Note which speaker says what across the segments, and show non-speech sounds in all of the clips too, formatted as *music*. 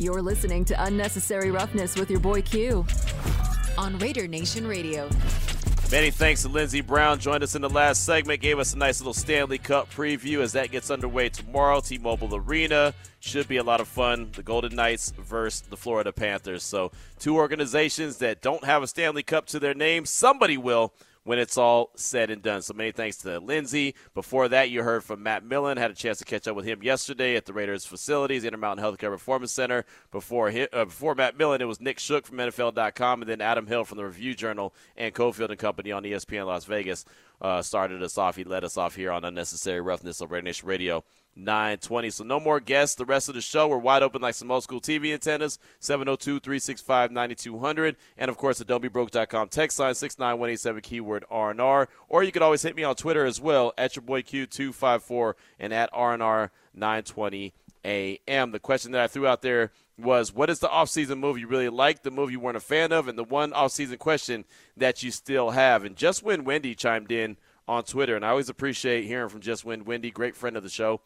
Speaker 1: You're listening to Unnecessary Roughness with your boy Q on Raider Nation Radio.
Speaker 2: Many thanks to Lindsey Brown. Joined us in the last segment, gave us a nice little Stanley Cup preview as that gets underway tomorrow. T Mobile Arena should be a lot of fun. The Golden Knights versus the Florida Panthers. So, two organizations that don't have a Stanley Cup to their name. Somebody will when it's all said and done. So many thanks to Lindsey. Before that, you heard from Matt Millen. Had a chance to catch up with him yesterday at the Raiders facilities, Intermountain Healthcare Performance Center. Before uh, before Matt Millen, it was Nick Shook from NFL.com, and then Adam Hill from the Review Journal and Cofield and Company on ESPN Las Vegas uh, started us off. He led us off here on Unnecessary Roughness of Raider Nation Radio. 920. So no more guests. The rest of the show, we're wide open like some old school TV antennas. 702-365-9200. And, of course, the don'tbebroke.com text line 69187 keyword R&R. Or you can always hit me on Twitter as well, at your boy Q254 and at R&R 920 AM. The question that I threw out there was what is the offseason move you really like, the move you weren't a fan of, and the one offseason question that you still have. And just Win Wendy chimed in on Twitter, and I always appreciate hearing from Just Win Wendy, great friend of the show.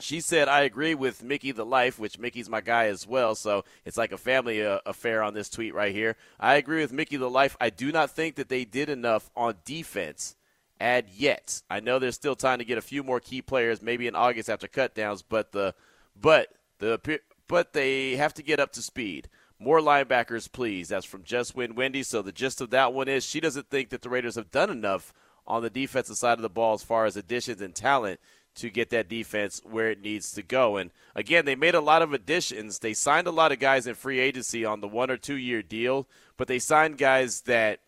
Speaker 2: She said, I agree with Mickey the Life, which Mickey's my guy as well. So it's like a family uh, affair on this tweet right here. I agree with Mickey the Life. I do not think that they did enough on defense add yet. I know there's still time to get a few more key players, maybe in August after cutdowns, but the but the but they have to get up to speed. More linebackers, please. That's from Just Win Wendy. So the gist of that one is she doesn't think that the Raiders have done enough on the defensive side of the ball as far as additions and talent to get that defense where it needs to go. And again, they made a lot of additions. They signed a lot of guys in free agency on the one or two year deal, but they signed guys that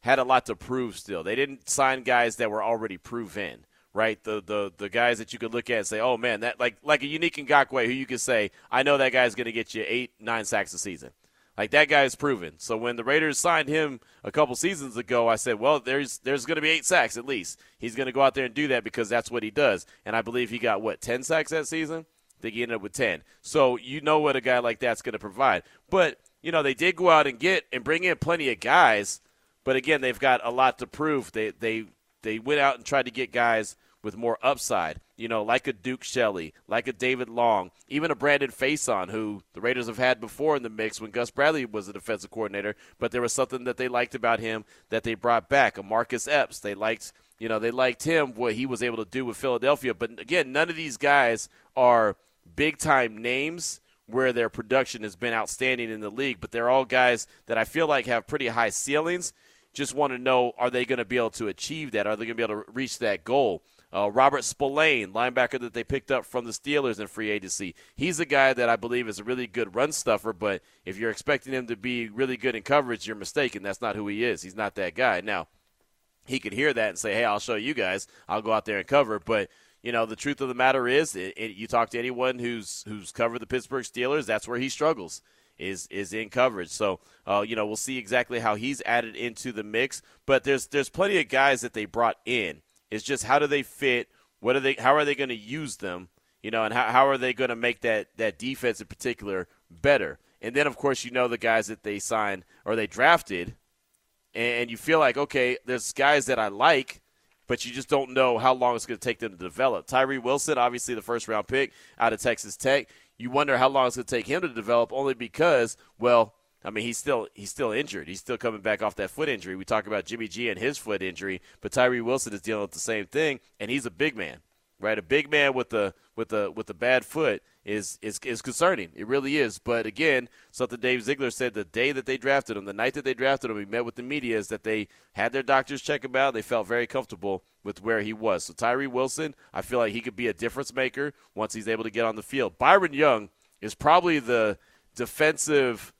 Speaker 2: had a lot to prove still. They didn't sign guys that were already proven. Right, the the the guys that you could look at and say, "Oh man, that like like a Yannick Ngakoue, who you could say, I know that guy's going to get you eight, nine sacks a season." Like that guy is proven. So when the Raiders signed him a couple seasons ago, I said, well, there's there's going to be eight sacks at least. He's going to go out there and do that because that's what he does. And I believe he got what ten sacks that season. I think he ended up with ten. So you know what a guy like that's going to provide. But you know they did go out and get and bring in plenty of guys. But again, they've got a lot to prove. They they they went out and tried to get guys with more upside, you know, like a Duke Shelley, like a David Long, even a Brandon Facyson, who the Raiders have had before in the mix when Gus Bradley was the defensive coordinator, but there was something that they liked about him that they brought back. A Marcus Epps, they liked, you know, they liked him, what he was able to do with Philadelphia. But again, none of these guys are big time names where their production has been outstanding in the league, but they're all guys that I feel like have pretty high ceilings. Just want to know are they going to be able to achieve that? Are they going to be able to reach that goal? Uh, Robert Spillane, linebacker that they picked up from the Steelers in free agency. He's a guy that I believe is a really good run stuffer, but if you're expecting him to be really good in coverage, you're mistaken. That's not who he is. He's not that guy. Now, he could hear that and say, hey, I'll show you guys. I'll go out there and cover. But, you know, the truth of the matter is, it, it, you talk to anyone who's who's covered the Pittsburgh Steelers, that's where he struggles is is in coverage. So uh, you know we'll see exactly how he's added into the mix. But there's there's plenty of guys that they brought in it's just how do they fit? What are they? How are they going to use them? You know, and how, how are they going to make that that defense in particular better? And then of course you know the guys that they signed or they drafted, and you feel like okay, there's guys that I like, but you just don't know how long it's going to take them to develop. Tyree Wilson, obviously the first round pick out of Texas Tech. You wonder how long it's going to take him to develop, only because well I mean, he's still he's still injured. He's still coming back off that foot injury. We talk about Jimmy G and his foot injury, but Tyree Wilson is dealing with the same thing, and he's a big man, right? A big man with the with the with the bad foot is is is concerning. It really is. But again, something Dave Ziegler said the day that they drafted him, the night that they drafted him, he met with the media, is that they had their doctors check him out. They felt very comfortable with where he was. So Tyree Wilson, I feel like he could be a difference maker once he's able to get on the field. Byron Young is probably the defensive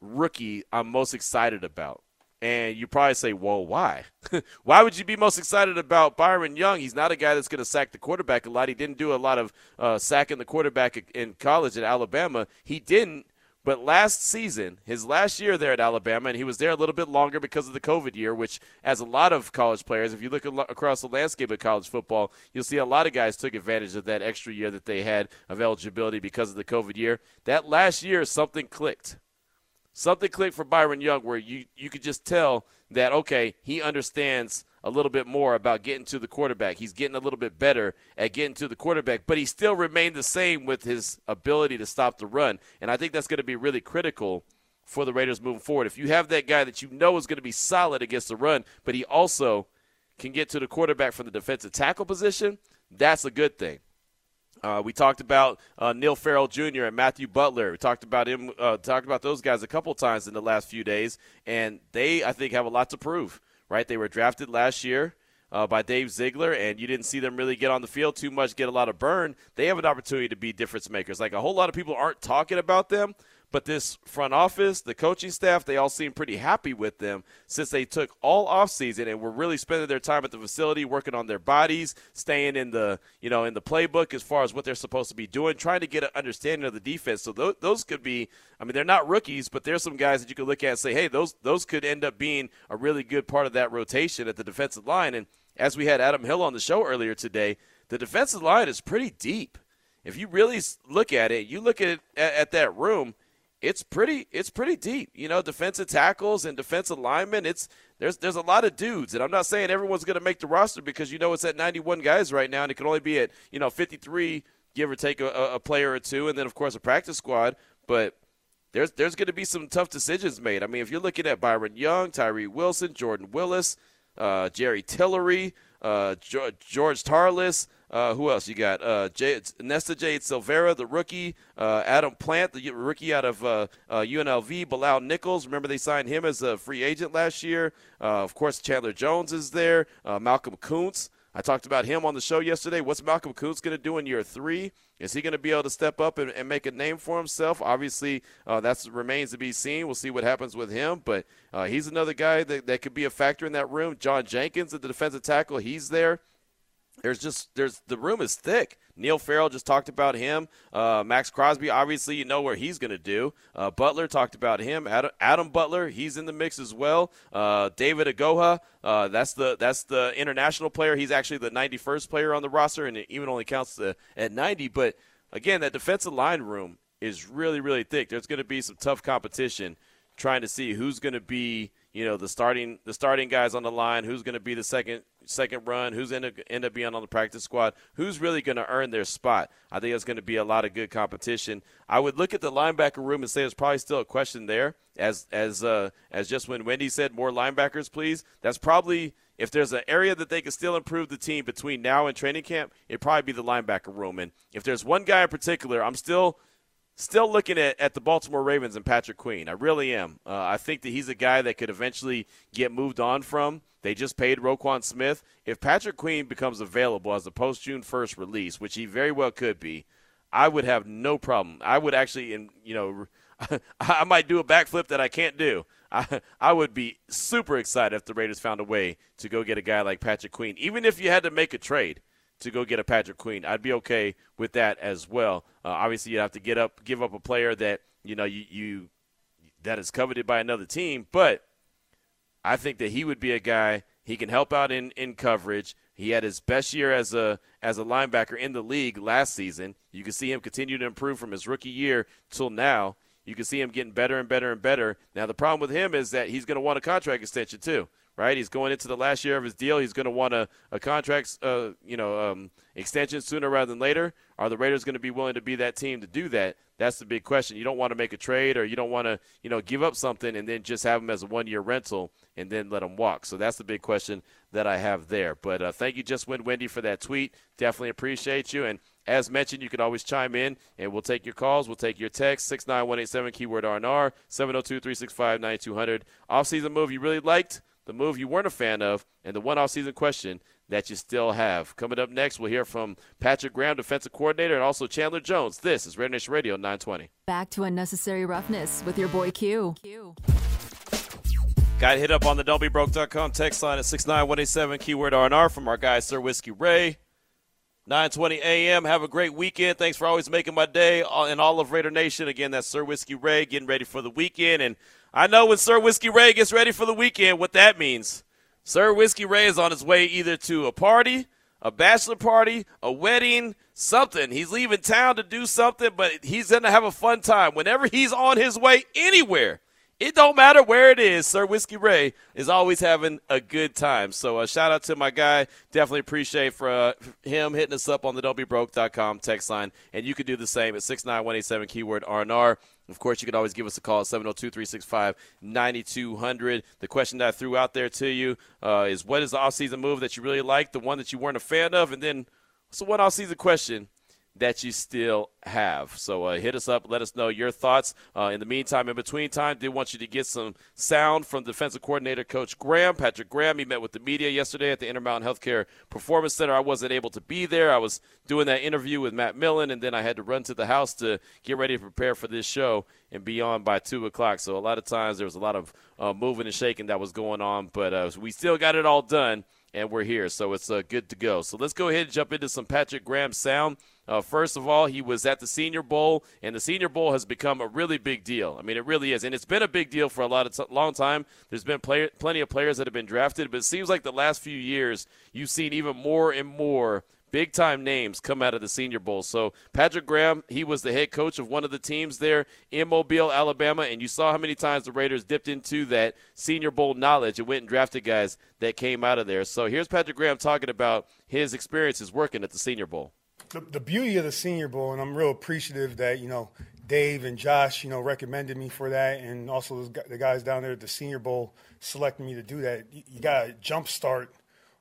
Speaker 2: rookie I'm most excited about. And you probably say, well, why? *laughs* why would you be most excited about Byron Young? He's not a guy that's going to sack the quarterback a lot. He didn't do a lot of uh, sacking the quarterback in college at Alabama. He didn't. But last season, his last year there at Alabama, and he was there a little bit longer because of the COVID year, which, as a lot of college players, if you look across the landscape of college football, you'll see a lot of guys took advantage of that extra year that they had of eligibility because of the COVID year. That last year, something clicked something clicked for Byron Young where you, you could just tell that, okay, he understands a little bit more about getting to the quarterback. He's getting a little bit better at getting to the quarterback, but he still remained the same with his ability to stop the run. And I think that's going to be really critical for the Raiders moving forward. If you have that guy that you know is going to be solid against the run, but he also can get to the quarterback from the defensive tackle position, that's a good thing. Uh, we talked about uh, Neil Farrell Jr. and Matthew Butler. We talked about him, uh, talked about those guys a couple times in the last few days, and they, I think, have a lot to prove right? They were drafted last year uh, by Dave Ziegler, and you didn't see them really get on the field too much, get a lot of burn. They have an opportunity to be difference makers. Like a whole lot of people aren't talking about them, but this front office, the coaching staff, they all seem pretty happy with them since they took all offseason and were really spending their time at the facility working on their bodies, staying in the you know in the playbook as far as what they're supposed to be doing, trying to get an understanding of the defense. So those, those could be, I mean, they're not rookies, but there's some guys that you could look at and say, hey, those those could end up being a really good part of that rotation at the defensive line. And as we had Adam Hill on the show earlier today, the defensive line is pretty deep. If you really look at it, you look at at, at that room it's pretty it's pretty deep. You know, defensive tackles and defensive linemen. It's there's there's a lot of dudes, and I'm not saying everyone's going to make the roster because you know it's at 91 guys right now, and it can only be at you know 53, give or take a, a player or two, and then of course a practice squad. But there's there's going to be some tough decisions made. I mean, if you're looking at Byron Young, Tyree Wilson, Jordan Willis, uh, Jerry Tillery, uh, George Tarlas. Uh, who else you got? Uh, Nesta Jade Silvera, the rookie. Uh, Adam Plant, the rookie out of uh, uh, UNLV. Bilal Nichols, remember they signed him as a free agent last year. Uh, of course, Chandler Jones is there. Uh, Malcolm Koonce. I talked about him on the show yesterday. What's Malcolm Koonce going to do in year three? Is he going to be able to step up and, and make a name for himself? Obviously, uh, that remains to be seen. We'll see what happens with him, but uh, he's another guy that, that could be a factor in that room. John Jenkins the defensive tackle, he's there there's just there's the room is thick. Neil Farrell just talked about him. Uh, Maxx Crosby, obviously, you know where he's going to do. Uh, Butler talked about him. Adam, Adam, Butler, he's in the mix as well. Uh, David Agoha, uh, that's the that's the international player. He's actually the 91st player on the roster, and it even only counts the, at 90. But again, that defensive line room is really really thick. There's going to be some tough competition trying to see who's going to be you know the starting the starting guys on the line, who's going to be the second second run, who's going to end up being on the practice squad, who's really going to earn their spot. I think it's going to be a lot of good competition. I would look at the linebacker room and say there's probably still a question there, as as uh, as just Win Wendy said, more linebackers, please. That's probably if there's an area that they can still improve the team between now and training camp, it'd probably be the linebacker room. And if there's one guy in particular, I'm still still looking at, at the Baltimore Ravens and Patrick Queen. I really am. Uh, I think that he's a guy that could eventually get moved on from. They just paid Roquan Smith. If Patrick Queen becomes available as a post June 1st release, which he very well could be, I would have no problem. I would actually, in you know, *laughs* I might do a backflip that I can't do. I, I would be super excited if the Raiders found a way to go get a guy like Patrick Queen, even if you had to make a trade to go get a Patrick Queen. I'd be okay with that as well. Uh, obviously, you have to get up, give up a player that you know you, you that is coveted by another team, but I think that he would be a guy he can help out in, in coverage. He had his best year as a as a linebacker in the league last season. You can see him continue to improve from his rookie year till now. You can see him getting better and better and better. Now the problem with him is that he's going to want a contract extension too right? He's going into the last year of his deal. He's going to want a, a contract, uh, you know, um, extension sooner rather than later. Are the Raiders going to be willing to be that team to do that? That's the big question. You don't want to make a trade, or you don't want to, you know, give up something and then just have him as a one-year rental and then let him walk. So that's the big question that I have there. But uh, thank you, just win Wendy, for that tweet. Definitely appreciate you. And as mentioned, you can always chime in, and we'll take your calls. We'll take your text 69187, keyword RNR, 702-365-9200. Off-season move you really liked? The move you weren't a fan of, and the one offseason question that you still have. Coming up next, we'll hear from Patrick Graham, defensive coordinator, and also Chandler Jones. This is Raider Nation Radio 920.
Speaker 1: Back to unnecessary roughness with your boy Q.
Speaker 2: Q. Got hit up on the don'tbebroke.com text line at 69187, keyword RNR from our guy, Sir Whiskey Ray. 9:20 a.m. Have a great weekend. Thanks for always making my day uh, in all of Raider Nation. Again, that's Sir Whiskey Ray getting ready for the weekend, and I know when Sir Whiskey Ray gets ready for the weekend, what that means. Sir Whiskey Ray is on his way either to a party, a bachelor party, a wedding, something. He's leaving town to do something, but he's going to have a fun time. Whenever he's on his way anywhere, it don't matter where it is. Sir Whiskey Ray is always having a good time. So uh, shout out to my guy. Definitely appreciate for uh, him hitting us up on the don'tbebroke.com text line. And you can do the same at 69187 keyword RNR. Of course, you can always give us a call at 702 365 9200. The question that I threw out there to you uh, is what is the offseason move that you really like, the one that you weren't a fan of? And then, what's the one offseason question that you still have. So uh, hit us up, let us know your thoughts. Uh, in the meantime, in between time, did want you to get some sound from defensive coordinator Coach Graham, Patrick Graham. He met with the media yesterday at the Intermountain Healthcare Performance Center. I wasn't able to be there. I was doing that interview with Matt Millen, and then I had to run to the house to get ready to prepare for this show and be on by 2 o'clock. So a lot of times there was a lot of uh, moving and shaking that was going on, but uh, we still got it all done and we're here, so it's uh, good to go. So let's go ahead and jump into some Patrick Graham sound. Uh, first of all, he was at the Senior Bowl, and the Senior Bowl has become a really big deal. I mean, it really is, and it's been a big deal for a lot of t- long time. There's been plenty of players that have been drafted, but it seems like the last few years you've seen even more and more big time names come out of the Senior Bowl. So Patrick Graham, he was the head coach of one of the teams there in Mobile, Alabama, and you saw how many times the Raiders dipped into that Senior Bowl knowledge and went and drafted guys that came out of there. So here's Patrick Graham talking about his experiences working at the Senior Bowl.
Speaker 3: The, the beauty of the Senior Bowl, and I'm real appreciative that you know Dave and Josh, you know, recommended me for that, and also the guys down there at the Senior Bowl selected me to do that. You got to jumpstart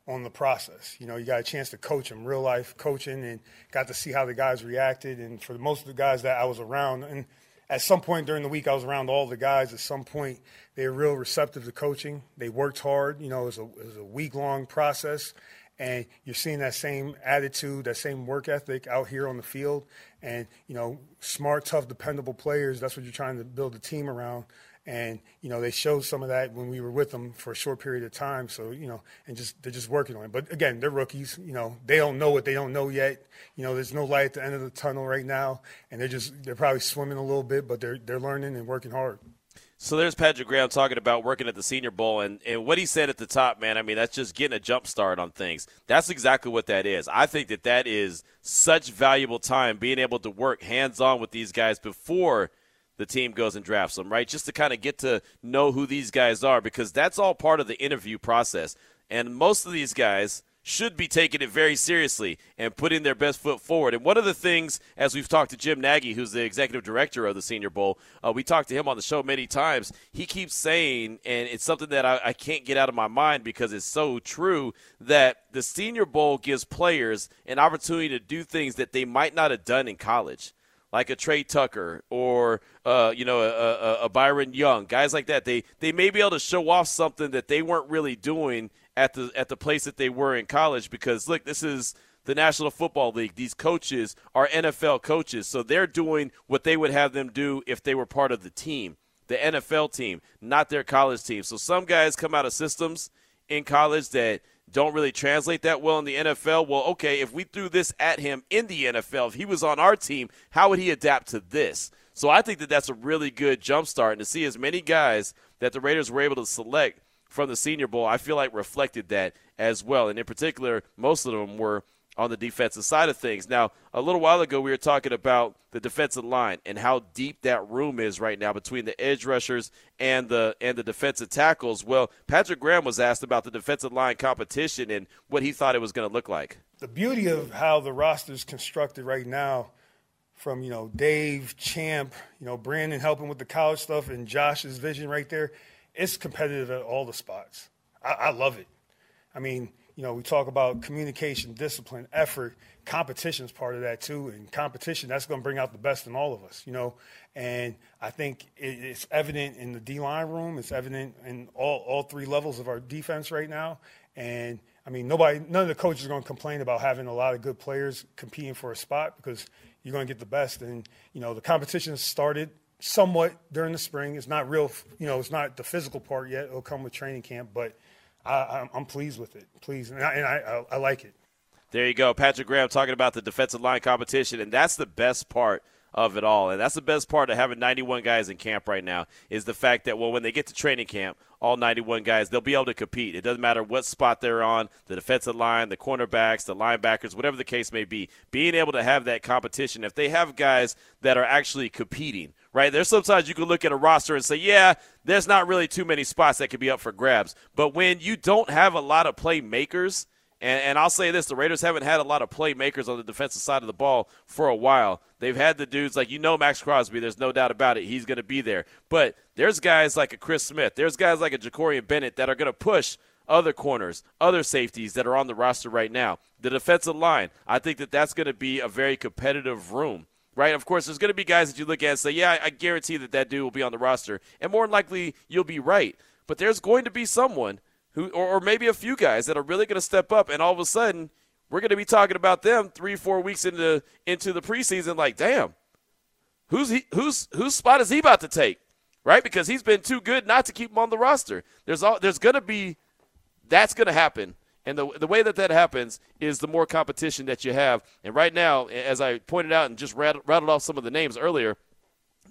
Speaker 3: on the process. You know, you got a chance to coach them, real life coaching, and got to see how the guys reacted. And for most of the guys that I was around, and at some point during the week, I was around all the guys. At some point, they were real receptive to coaching. They worked hard. You know, it was a, it was a week long process. And you're seeing that same attitude, that same work ethic out here on the field. And, you know, smart, tough, dependable players, that's what you're trying to build a team around and you know they showed some of that when we were with them for a short period of time. So you know, and just they're just working on it. But again, they're rookies. You know, they don't know what they don't know yet. You know, there's no light at the end of the tunnel right now, and they're just they're probably swimming a little bit, but they're they're learning and working hard.
Speaker 2: So there's Patrick Graham talking about working at the Senior Bowl, and, and what he said at the top, man. I mean, that's just getting a jump start on things. That's exactly what that is. I think that that is such valuable time being able to work hands on with these guys before the team goes and drafts them, right? Just to kind of get to know who these guys are because that's all part of the interview process. And most of these guys should be taking it very seriously and putting their best foot forward. And one of the things, as we've talked to Jim Nagy, who's the executive director of the Senior Bowl, uh, we talked to him on the show many times. He keeps saying, and it's something that I, I can't get out of my mind because it's so true, that the Senior Bowl gives players an opportunity to do things that they might not have done in college like a Tre Tucker or uh, you know a, a, a, Byron Young, guys like that. They they may be able to show off something that they weren't really doing at the at the place that they were in college. Because look, this is the National Football League. These coaches are NFL coaches, so they're doing what they would have them do if they were part of the team, the NFL team, not their college team. So some guys come out of systems in college that don't really translate that well in the NFL. Well, okay, if we threw this at him in the NFL, if he was on our team, how would he adapt to this? So I think that that's a really good jumpstart. And to see as many guys that the Raiders were able to select from the Senior Bowl, I feel like reflected that as well. And in particular, most of them were on the defensive side of things. Now, a little while ago, we were talking about the defensive line and how deep that room is right now between the edge rushers and the and the defensive tackles. Well, Patrick Graham was asked about the defensive line competition and what he thought it was going to look like.
Speaker 3: The beauty of how the roster is constructed right now, from you know Dave Champ, you know Brandon helping with the college stuff, and Josh's vision right there, it's competitive at all the spots. I, I love it. I mean you know, we talk about communication, discipline, effort. Competition is part of that too, and competition that's going to bring out the best in all of us. You know, and I think it's evident in the D line room. It's evident in all all three levels of our defense right now. And I mean, nobody, none of the coaches are going to complain about having a lot of good players competing for a spot because you're going to get the best. And you know, the competition started somewhat during the spring. It's not real, you know, it's not the physical part yet. It'll come with training camp, but I, am pleased with it. Pleased, and, I, and I, I, like it.
Speaker 2: There you go, Patrick Graham talking about the defensive line competition, and that's the best part of it all. And that's the best part of having 91 guys in camp right now is the fact that well, when they get to training camp, all 91 guys they'll be able to compete. It doesn't matter what spot they're on, the defensive line, the cornerbacks, the linebackers, whatever the case may be. Being able to have that competition, if they have guys that are actually competing right? There's sometimes you can look at a roster and say, yeah, there's not really too many spots that could be up for grabs. But when you don't have a lot of playmakers, and, and I'll say this the Raiders haven't had a lot of playmakers on the defensive side of the ball for a while. They've had the dudes like, you know, Maxx Crosby, there's no doubt about it. He's going to be there. But there's guys like a Chris Smith, there's guys like a Jakorian Bennett that are going to push other corners, other safeties that are on the roster right now. The defensive line, I think that that's going to be a very competitive room right? Of course, there's going to be guys that you look at and say, yeah, I guarantee that that dude will be on the roster. And more likely, you'll be right. But there's going to be someone who, or, or maybe a few guys that are really going to step up, and all of a sudden, we're going to be talking about them three, four weeks into into the preseason. Like, damn, who's he? Who's whose spot is he about to take? Right? Because he's been too good not to keep him on the roster. There's all, there's going to be that's going to happen and the, the way that that happens is the more competition that you have. And right now, as I pointed out and just rattled, rattled off some of the names earlier,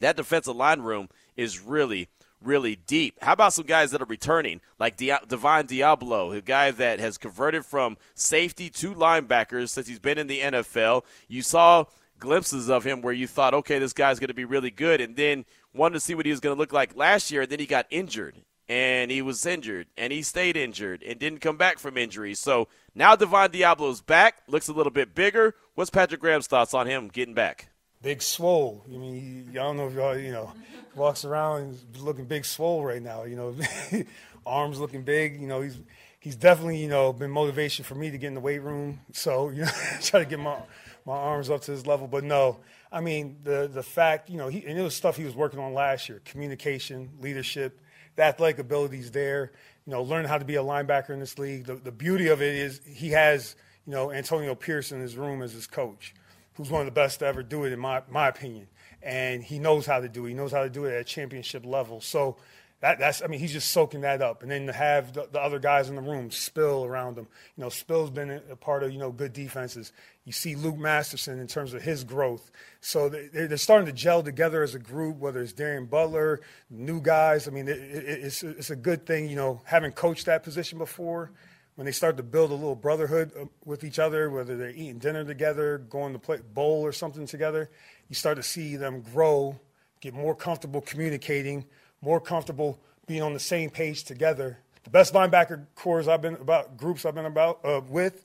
Speaker 2: that defensive line room is really, really deep. How about some guys that are returning, like Di- Divine Deablo, a guy that has converted from safety to linebacker since he's been in the NFL? You saw glimpses of him where you thought, okay, this guy's going to be really good, and then wanted to see what he was going to look like last year, and then he got injured and he was injured and he stayed injured and didn't come back from injury. So now Divine Deablo's back, looks a little bit bigger. What's Patrick Graham's thoughts on him getting back?
Speaker 3: Big swole. I mean, y'all don't know if y'all, you know, walks around looking big swole right now. You know, *laughs* arms looking big. You know, he's he's definitely you know been motivation for me to get in the weight room. So *laughs* you know, try to get my my arms up to his level. But no, I mean the the fact you know he and it was stuff he was working on last year: communication, leadership the athletic abilities there. You know, learn how to be a linebacker in this league. The, the beauty of it is he has, you know, Antonio Pierce in his room as his coach, who's one of the best to ever do it, in my, my opinion. And he knows how to do it. He knows how to do it at championship level. So that, that's, I mean, he's just soaking that up. And then to have the, the, other guys in the room, Spill around him. You know, Spill's been a part of, you know, good defenses. You see Luke Masterson in terms of his growth. So they're, they're starting to gel together as a group, whether it's Darien Butler, new guys. I mean, it, it, it's, it's a good thing, you know, having coached that position before. When they start to build a little brotherhood uh, with each other, whether they're eating dinner together, going to play bowl or something together, you start to see them grow, get more comfortable communicating, more comfortable being on the same page together. The best linebacker cores I've been about, groups I've been about uh, with,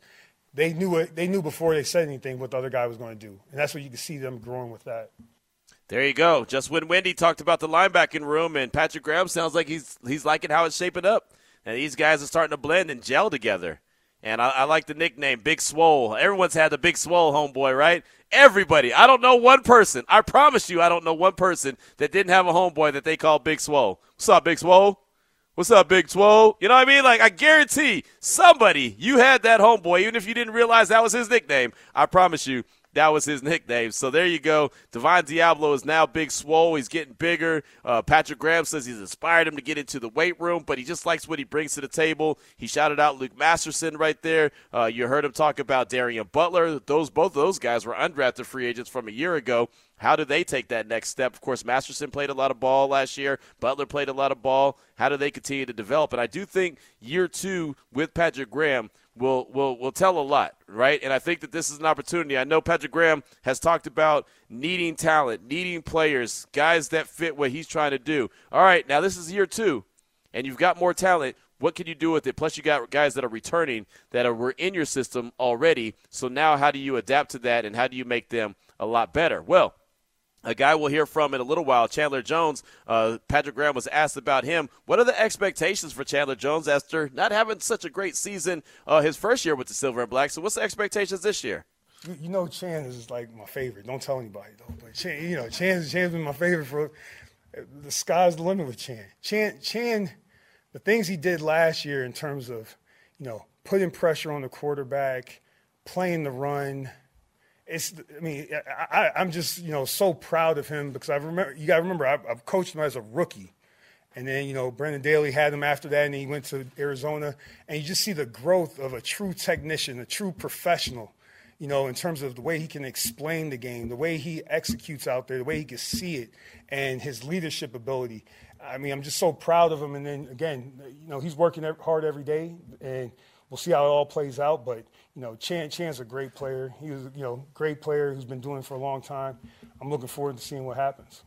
Speaker 3: they knew it. They knew before they said anything what the other guy was going to do, and that's what you can see them growing with that.
Speaker 2: There you go. Just Win Wendy talked about the linebacking room, and Patrick Graham sounds like he's he's liking how it's shaping up, and these guys are starting to blend and gel together. And I, I like the nickname Big Swole. Everyone's had the Big Swole homeboy, right? Everybody. I don't know one person. I promise you, I don't know one person that didn't have a homeboy that they call Big Swole. What's up, Big Swole? What's up, Big Swole? You know what I mean? Like, I guarantee somebody, you had that homeboy, even if you didn't realize that was his nickname. I promise you, that was his nickname. So there you go. Divine Deablo is now big swole. He's getting bigger. Uh, Patrick Graham says he's inspired him to get into the weight room, but he just likes what he brings to the table. He shouted out Luke Masterson right there. Uh, you heard him talk about Darien Butler. Those both of those guys were undrafted free agents from a year ago. How do they take that next step? Of course, Masterson played a lot of ball last year. Butler played a lot of ball. How do they continue to develop? And I do think year two with Patrick Graham will will will tell a lot, right? And I think that this is an opportunity. I know Patrick Graham has talked about needing talent, needing players, guys that fit what he's trying to do. All right, now this is year two, and you've got more talent. What can you do with it? Plus, you got guys that are returning that are were in your system already. So now, how do you adapt to that, and how do you make them a lot better? Well a guy we'll hear from in a little while, Chandler Jones. Uh, Patrick Graham was asked about him. What are the expectations for Chandler Jones after not having such a great season uh, his first year with the Silver and Black? So, what's the expectations this year?
Speaker 3: You, you know, Chan is like my favorite. Don't tell anybody though. But Chan, you know, Chan's Chan's been my favorite for. The sky's the limit with Chan. Chan, Chan, the things he did last year in terms of, you know, putting pressure on the quarterback, playing the run it's I mean I, am just you know so proud of him because I remember you got to remember I've, I've, coached him as a rookie, and then you know Brendan Daly had him after that, and he went to Arizona, and you just see the growth of a true technician, a true professional, you know, in terms of the way he can explain the game, the way he executes out there, the way he can see it, and his leadership ability. I mean, I'm just so proud of him. And then again, you know, he's working hard every day, and we'll see how it all plays out, but you know, Chan Chan's a great player. He was, you know, great player who's been doing it for a long time. I'm looking forward to seeing what happens.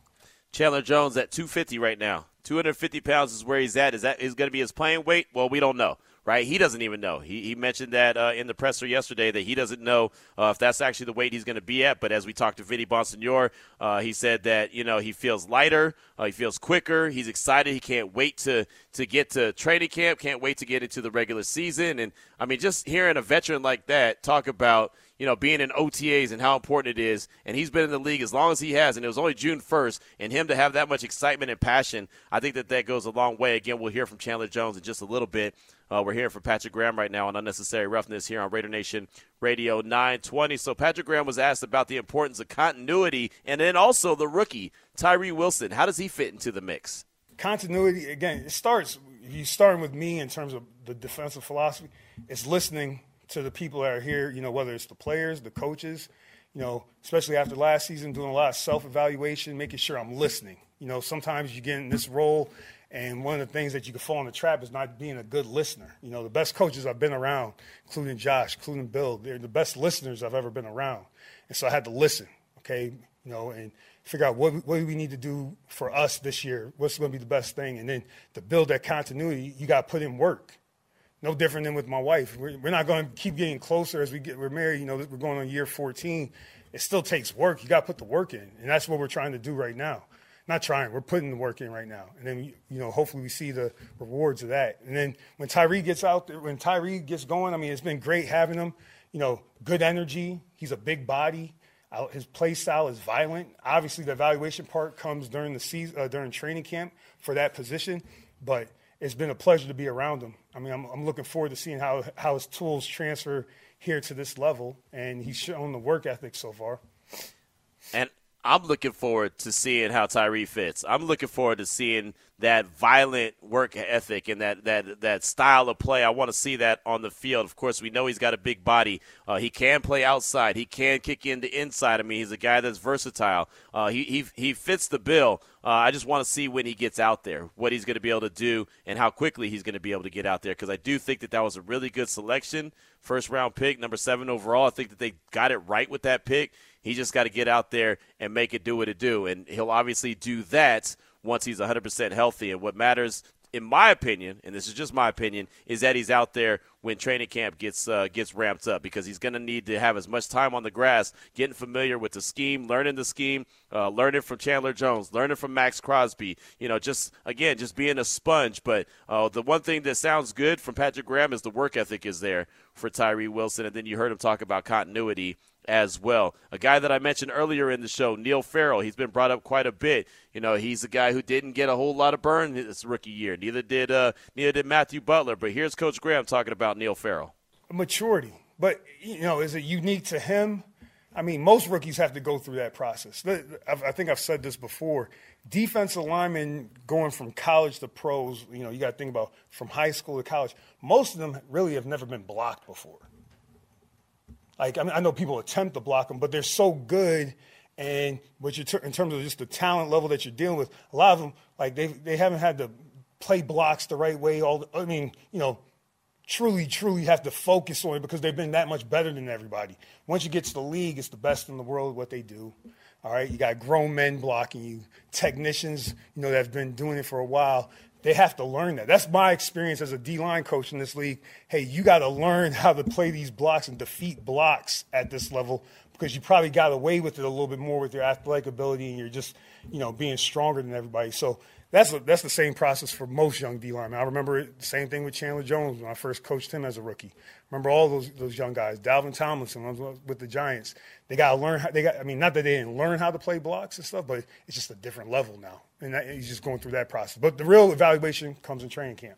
Speaker 2: Chandler Jones at 250 right now. 250 pounds is where he's at. Is that is going to be his playing weight? Well, we don't know right? He doesn't even know. He, he mentioned that uh, in the presser yesterday that he doesn't know uh, if that's actually the weight he's going to be at. But as we talked to Vinny Bonsignore, uh, he said that you know he feels lighter, uh, he feels quicker, he's excited, he can't wait to to get to training camp, can't wait to get into the regular season. And I mean, just hearing a veteran like that talk about you know, being in OTAs and how important it is. And he's been in the league as long as he has, and it was only June 1st. And him to have that much excitement and passion, I think that that goes a long way. Again, we'll hear from Chandler Jones in just a little bit. Uh, we're hearing from Patrick Graham right now on Unnecessary Roughness here on Raider Nation Radio 920. So Patrick Graham was asked about the importance of continuity and then also the rookie, Tyree Wilson. How does he fit into the mix?
Speaker 3: Continuity, again, it starts, you starting with me in terms of the defensive philosophy, it's listening to the people that are here, you know, whether it's the players, the coaches, you know, especially after last season, doing a lot of self evaluation, making sure I'm listening. You know, sometimes you get in this role and one of the things that you can fall in the trap is not being a good listener. You know, the best coaches I've been around, including Josh, including Bill, they're the best listeners I've ever been around. And so I had to listen, okay, you know, and figure out what, what do we need to do for us this year? What's going to be the best thing? And then to build that continuity, you got to put in work. No different than with my wife. We're, we're not going to keep getting closer as we get, we're married, you know, we're going on year 14. It still takes work. You got to put the work in. And that's what we're trying to do right now not trying. We're putting the work in right now, and then you know, hopefully, we see the rewards of that. And then when Tyree gets out, there, when Tyree gets going, I mean, it's been great having him. You know, good energy. He's a big body. His play style is violent. Obviously, the evaluation part comes during the season, uh, during training camp for that position. But it's been a pleasure to be around him. I mean, I'm, I'm looking forward to seeing how how his tools transfer here to this level, and he's shown the work ethic so far.
Speaker 2: And I'm looking forward to seeing how Tyree fits. I'm looking forward to seeing that violent work ethic and that that that style of play. I want to see that on the field. Of course, we know he's got a big body. Uh, he can play outside. He can kick in the inside. I mean, he's a guy that's versatile. Uh, he, he he fits the bill. Uh, I just want to see when he gets out there what he's going to be able to do and how quickly he's going to be able to get out there because I do think that that was a really good selection, first round pick, number seven overall. I think that they got it right with that pick. He just got to get out there and make it do what it do. And he'll obviously do that once he's 100% healthy. And what matters, in my opinion, and this is just my opinion, is that he's out there when training camp gets uh, gets ramped up because he's going to need to have as much time on the grass, getting familiar with the scheme, learning the scheme, uh, learning from Chandler Jones, learning from Maxx Crosby. You know, just again, just being a sponge. But uh, the one thing that sounds good from Patrick Graham is the work ethic is there for Tyree Wilson, and then you heard him talk about continuity as well. A guy that I mentioned earlier in the show, Neil Farrell, he's been brought up quite a bit. You know, he's a guy who didn't get a whole lot of burn this rookie year. Neither did uh, neither did Matthew Butler. But here's Coach Graham talking about Neil Farrell.
Speaker 3: Maturity, but you know, is it unique to him? I mean, most rookies have to go through that process. I think I've said this before. Defensive linemen going from college to pros, you know, you got to think about from high school to college. Most of them really have never been blocked before. Like I mean, I know people attempt to block them, but they're so good, and what you in terms of just the talent level that you're dealing with, a lot of them like they they haven't had to play blocks the right way. All the, I mean, you know, truly, truly have to focus on it because they've been that much better than everybody. Once you get to the league, it's the best in the world what they do. All right, you got grown men blocking you, technicians, you know, that have been doing it for a while they have to learn that. That's my experience as a D line coach in this league. Hey, you got to learn how to play these blocks and defeat blocks at this level because you probably got away with it a little bit more with your athletic ability and you're just, you know, being stronger than everybody. So that's a, that's the same process for most young D linemen. I remember the same thing with Chandler Jones when I first coached him as a rookie. Remember all those those young guys, Dalvin Tomlinson with the Giants. They got to learn. How, they got. I mean, not that they didn't learn how to play blocks and stuff, but it's just a different level now, and that, he's just going through that process. But the real evaluation comes in training camp.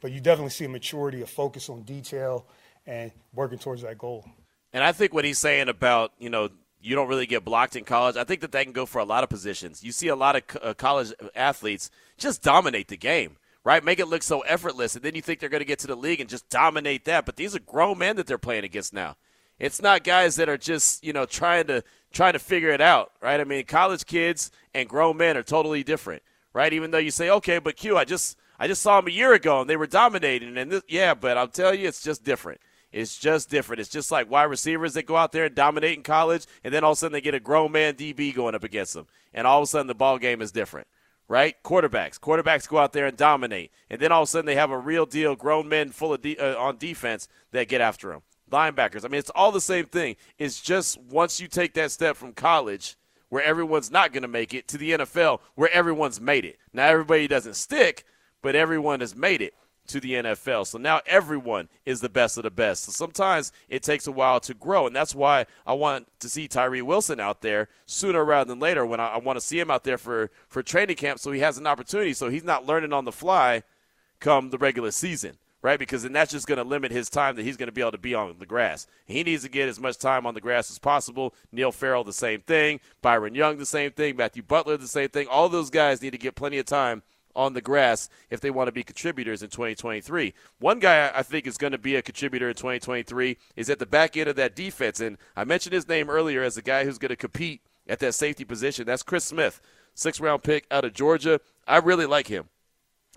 Speaker 3: But you definitely see a maturity, a focus on detail, and working towards that goal.
Speaker 2: And I think what he's saying about you know you don't really get blocked in college. I think that that can go for a lot of positions. You see a lot of uh, college athletes just dominate the game, right? Make it look so effortless, and then you think they're going to get to the league and just dominate that. But these are grown men that they're playing against now. It's not guys that are just you know trying to trying to figure it out, right? I mean, college kids and grown men are totally different, right? Even though you say, okay, but Q, I just I just saw them a year ago and they were dominating, and this, yeah, but I'll tell you, it's just different It's just different. It's just like wide receivers that go out there and dominate in college, and then all of a sudden they get a grown man DB going up against them, and all of a sudden the ball game is different right? Quarterbacks. Quarterbacks go out there and dominate. And then all of a sudden they have a real deal grown men full of de- uh, on defense that get after them. Linebackers. I mean, it's all the same thing. It's just once you take that step from college where everyone's not going to make it to the NFL where everyone's made it. Now everybody doesn't stick, but everyone has made it to the NFL. So now everyone is the best of the best. So sometimes it takes a while to grow, and that's why I want to see Tyree Wilson out there sooner rather than later. When I, I want to see him out there for for training camp, so he has an opportunity, so he's not learning on the fly come the regular season. Right, because then that's just going to limit his time that he's going to be able to be on the grass. He needs to get as much time on the grass as possible. Neil Farrell, the same thing. Byron Young, the same thing. Matthew Butler, the same thing. All those guys need to get plenty of time on the grass if they want to be contributors in 2023. One guy I think is going to be a contributor in 2023 is at the back end of that defense. And I mentioned his name earlier as a guy who's going to compete at that safety position. That's Chris Smith, six round pick out of Georgia. I really like him.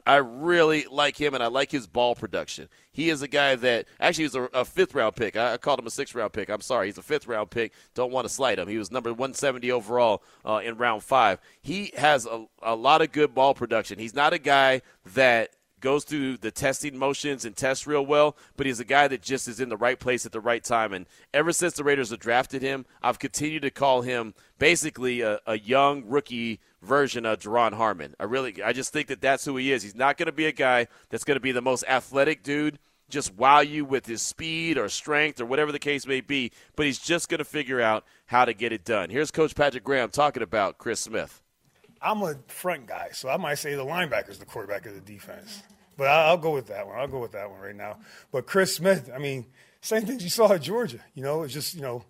Speaker 2: I really like him, and I like his ball production. He is a guy that actually was a, a fifth round pick. I, I, called him a sixth round pick. I'm sorry, he's a fifth round pick. Don't want to slight him. He was number 170 overall uh, in round five. He has a, a lot of good ball production. He's not a guy that goes through the testing motions and tests real well, but he's a guy that just is in the right place at the right time. And ever since the Raiders have drafted him, I've continued to call him basically a, a young rookie version of Duron Harmon. I really, I just think that that's who he is. He's not going to be a guy that's going to be the most athletic dude, just wow you with his speed or strength or whatever the case may be, but he's just going to figure out how to get it done. Here's Coach Patrick Graham talking about Chris Smith.
Speaker 3: I'm a front guy, so I might say the linebacker is the quarterback of the defense. But I'll go with that one. I'll go with that one right now. But Chris Smith, I mean, same things you saw at Georgia. You know, it's just, you know,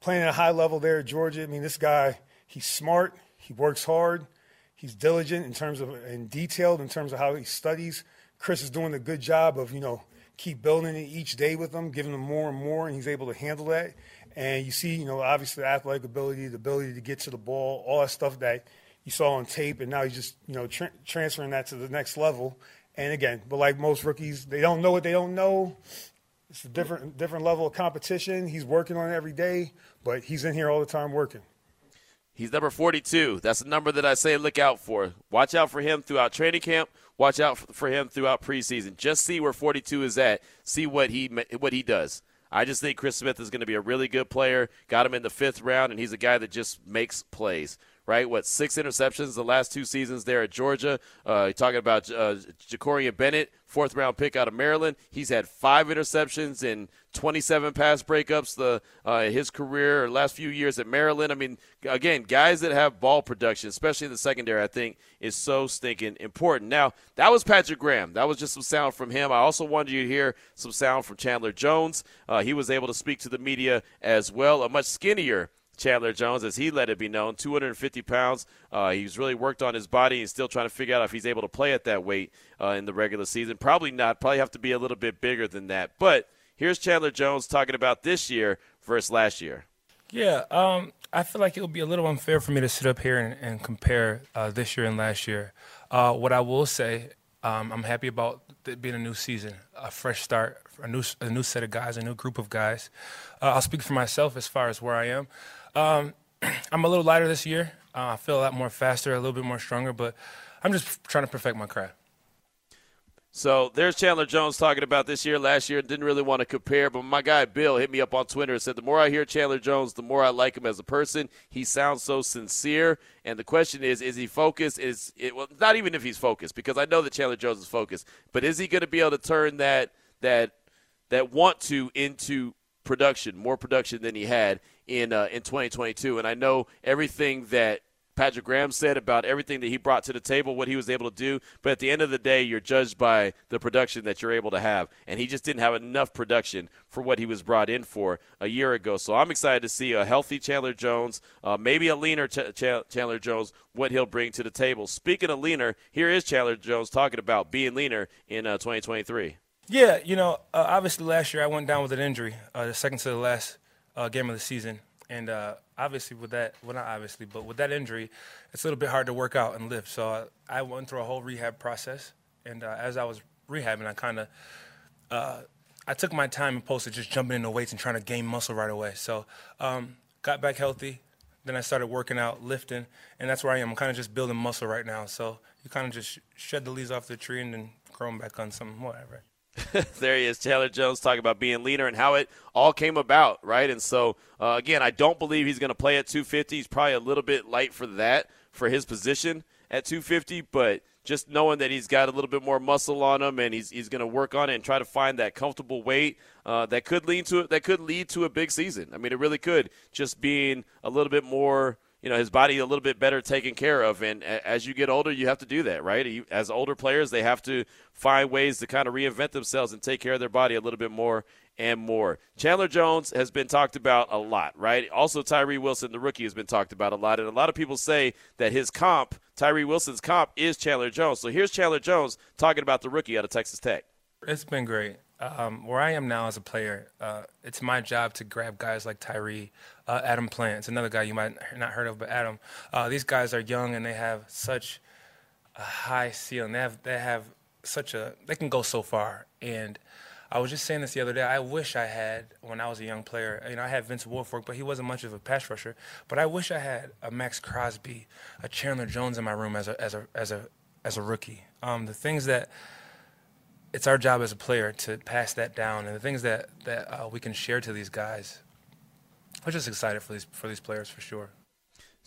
Speaker 3: playing at a high level there at Georgia. I mean, this guy, he's smart, he works hard, he's diligent in terms of and detailed in terms of how he studies. Chris is doing a good job of, you know, keep building it each day with him, giving him more and more, and he's able to handle that. And you see, you know, obviously the athletic ability, the ability to get to the ball, all that stuff that you saw on tape, and now he's just you know tra- transferring that to the next level. And again, but like most rookies, they don't know what they don't know. It's a different different level of competition. He's working on it every day, but he's in here all the time working.
Speaker 2: He's number 42. That's the number that I say look out for. Watch out for him throughout training camp. Watch out for him throughout preseason. Just see where 42 is at. See what he what he does. I just think Chris Smith is going to be a really good player. Got him in the fifth round, and he's a guy that just makes plays right? What six interceptions the last two seasons there at Georgia. Uh, talking about uh, Jakorian Bennett, fourth round pick out of Maryland. He's had five interceptions and 27 pass breakups the uh, his career or last few years at Maryland. I mean, again, guys that have ball production, especially in the secondary, I think is so stinking important. Now that was Patrick Graham. That was just some sound from him. I also wanted you to hear some sound from Chandler Jones. Uh, he was able to speak to the media as well. A much skinnier Chandler Jones, as he let it be known, 250 pounds. Uh, he's really worked on his body and still trying to figure out if he's able to play at that weight uh, in the regular season. Probably not. Probably have to be a little bit bigger than that. But here's Chandler Jones talking about this year versus last year.
Speaker 4: Yeah, um, I feel like it would be a little unfair for me to sit up here and, and compare uh, this year and last year. Uh, what I will say, um, I'm happy about it being a new season, a fresh start, a new a new set of guys, a new group of guys. Uh, I'll speak for myself as far as where I am. Um, *clears throat* I'm a little lighter this year. Uh, I feel a lot more faster, a little bit more stronger, but I'm just trying to perfect my craft.
Speaker 2: So there's Chandler Jones talking about this year, last year. Didn't really want to compare, but my guy Bill hit me up on Twitter and said, The more I hear Chandler Jones, the more I like him as a person. He sounds so sincere. And the question is, is he focused? Is it, well, not even if he's focused, because I know that Chandler Jones is focused, but is he going to be able to turn that that that want to into production, more production than he had in uh, in 2022. And I know everything that Patrick Graham said about everything that he brought to the table, what he was able to do. But at the end of the day, you're judged by the production that you're able to have. And he just didn't have enough production for what he was brought in for a year ago. So I'm excited to see a healthy Chandler Jones, uh, maybe a leaner Ch- Ch- Chandler Jones, what he'll bring to the table. Speaking of leaner, here is Chandler Jones talking about being leaner in uh, 2023.
Speaker 4: Yeah, you know, uh, obviously last year I went down with an injury, uh, the second to the last uh, game of the season, and uh, obviously with that, well not obviously, but with that injury, it's a little bit hard to work out and lift. So I, I went through a whole rehab process, and uh, as I was rehabbing, I kind of uh, I took my time and posted just jumping into weights and trying to gain muscle right away. So um, got back healthy. Then I started working out, lifting, and that's where I am. I'm kind of just building muscle right now. So you kind of just shed the leaves off the tree and then grow them back on some whatever. *laughs*
Speaker 2: there he is, Chandler Jones, talking about being leaner and how it all came about, right? And so, uh, again, I don't believe he's going to play at 250. He's probably a little bit light for that for his position at 250, but just knowing that he's got a little bit more muscle on him and he's, he's going to work on it and try to find that comfortable weight uh, that could lead to that could lead to a big season. I mean, it really could. Just being a little bit more you know his body a little bit better taken care of. And as you get older you have to do that right? As older players they have to find ways to kind of reinvent themselves and take care of their body a little bit more and more. Chandler jones has been talked about a lot right? Also tyree wilson the rookie has been talked about a lot. And a lot of people say that his comp tyree wilson's comp is chandler jones. So here's chandler jones talking about the rookie out of texas tech.
Speaker 4: It's been great um, where I am now as a player, uh, it's my job to grab guys like Tyree, uh, Adam Plant. It's another guy you might not heard of, but Adam. Uh, these guys are young and they have such a high ceiling. They have they have such a they can go so far. And I was just saying this the other day. I wish I had when I was a young player. You know, I had Vince Wilfork, but he wasn't much of a pass rusher. But I wish I had a Maxx Crosby, a Chandler Jones in my room as a as a as a as a rookie. Um, the things that it's our job as a player to pass that down and the things that that uh, we can share to these guys. I'm just excited for these for these players for sure.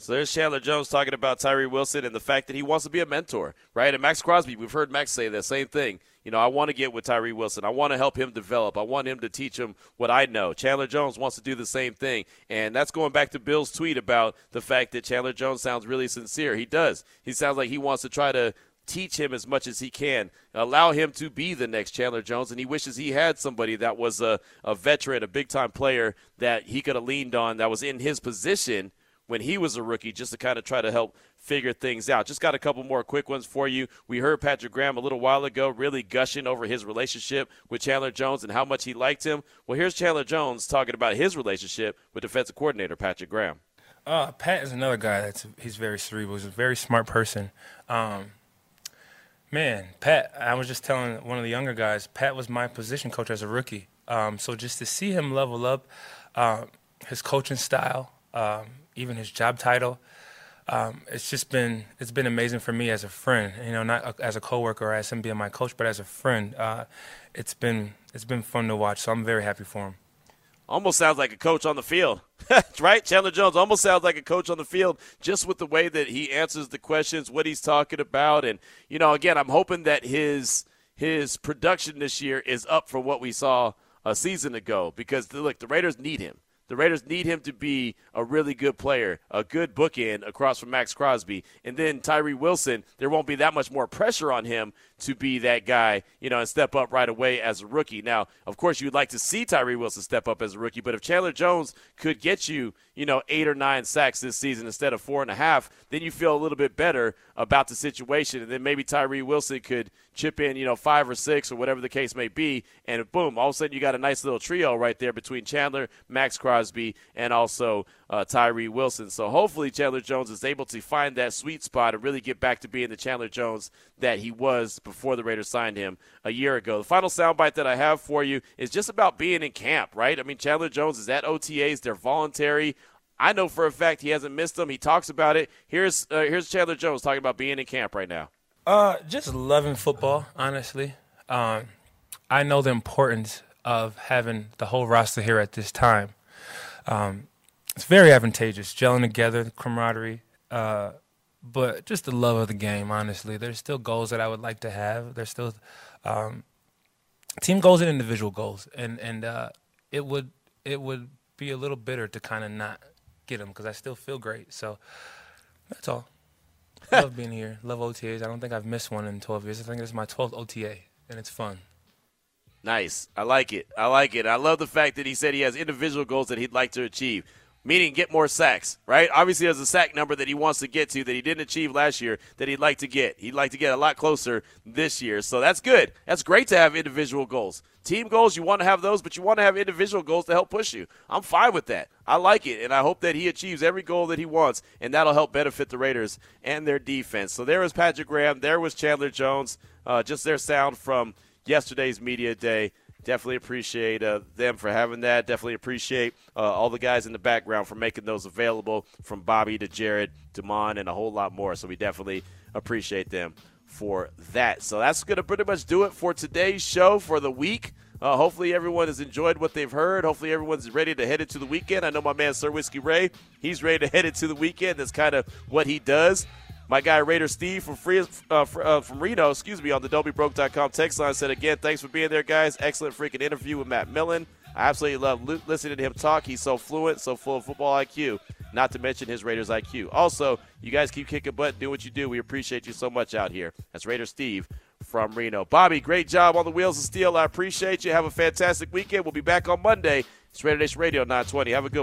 Speaker 2: So there's Chandler Jones talking about Tyree Wilson and the fact that he wants to be a mentor, right? And Maxx Crosby, we've heard Maxx say the same thing. You know, I want to get with Tyree Wilson. I want to help him develop. I want him to teach him what I know. Chandler Jones wants to do the same thing. And that's going back to Bill's tweet about the fact that Chandler Jones sounds really sincere. He does. He sounds like he wants to try to teach him as much as he can, allow him to be the next Chandler Jones. And he wishes he had somebody that was a, a veteran, a big time player that he could have leaned on that was in his position when he was a rookie just to kind of try to help figure things out. Just got a couple more quick ones for you. We heard Patrick Graham a little while ago really gushing over his relationship with Chandler Jones and how much he liked him. Well, here's Chandler Jones talking about his relationship with defensive coordinator Patrick Graham.
Speaker 4: Uh, Pat is another guy that's he's very cerebral. He's a very smart person. Um, Man, Pat, I was just telling one of the younger guys, Pat was my position coach as a rookie. Um, so just to see him level up, uh, his coaching style, um, even his job title, um, it's just been it's been amazing for me as a friend. You know, not as a coworker or as him being my coach, but as a friend. Uh, it's been it's been fun to watch. So I'm very happy for him
Speaker 2: almost sounds like a coach on the field. *laughs* right? Chandler Jones almost sounds like a coach on the field just with the way that he answers the questions, what he's talking about. And, you know, again, I'm hoping that his his production this year is up from what we saw a season ago because, look, the Raiders need him. The Raiders need him to be a really good player, a good bookend across from Maxx Crosby. And then Tyree Wilson, there won't be that much more pressure on him to be that guy, you know, and step up right away as a rookie. Now, of course, you'd like to see Tyree Wilson step up as a rookie, but if Chandler Jones could get you, you know, eight or nine sacks this season instead of four and a half, then you feel a little bit better about the situation. And then maybe Tyree Wilson could chip in, you know, five or six or whatever the case may be, and boom, all of a sudden you got a nice little trio right there between Chandler, Maxx Crosby, and also uh, Tyree Wilson. So hopefully Chandler Jones is able to find that sweet spot and really get back to being the Chandler Jones that he was before the Raiders signed him a year ago. The final soundbite that I have for you is just about being in camp, right? I mean, Chandler Jones is at OTAs; they're voluntary. I know for a fact he hasn't missed them. He talks about it. Here's uh, here's Chandler Jones talking about being in camp right now.
Speaker 4: Uh, just loving football, honestly. Um, I know the importance of having the whole roster here at this time. Um, it's very advantageous, gelling together, camaraderie, uh, but just the love of the game. Honestly, there's still goals that I would like to have. There's still um, team goals and individual goals, and and uh, it would it would be a little bitter to kind of not get them because I still feel great. So that's all. I *laughs* love being here. Love OTAs. I don't think I've missed one in 12 years. I think it's my 12th OTA, and it's fun.
Speaker 2: Nice. I like it. I like it. I love the fact that he said he has individual goals that he'd like to achieve, meaning get more sacks, right? Obviously, there's a sack number that he wants to get to that he didn't achieve last year that he'd like to get. He'd like to get a lot closer this year. So that's good. That's great to have individual goals. Team goals, you want to have those, but you want to have individual goals to help push you. I'm fine with that. I like it, and I hope that he achieves every goal that he wants, and that'll help benefit the Raiders and their defense. So there was Patrick Graham. There was Chandler Jones. Uh, just their sound from yesterday's media day. definitely appreciate uh, them for having that. Definitely appreciate uh, all the guys in the background for making those available, from Bobby to Jared, Damon, and a whole lot more. So we definitely appreciate them for that. So that's going to pretty much do it for today's show for the week. Uh, hopefully everyone has enjoyed what they've heard. Hopefully everyone's ready to head into the weekend. I know my man Sir Whiskey Ray, he's ready to head into the weekend. That's kind of what he does. My guy Raider Steve from Free, uh, uh, from Reno, excuse me, on the don'tbebroke.com text line said again, thanks for being there, guys. Excellent freaking interview with Matt Millen. I absolutely love li- listening to him talk. He's so fluent, so full of football IQ. Not to mention his Raiders IQ. Also, you guys keep kicking butt, do what you do. We appreciate you so much out here. That's Raider Steve from Reno. Bobby, great job on the wheels of steel. I appreciate you. Have a fantastic weekend. We'll be back on Monday. It's Raider Nation Radio 920. Have a good one.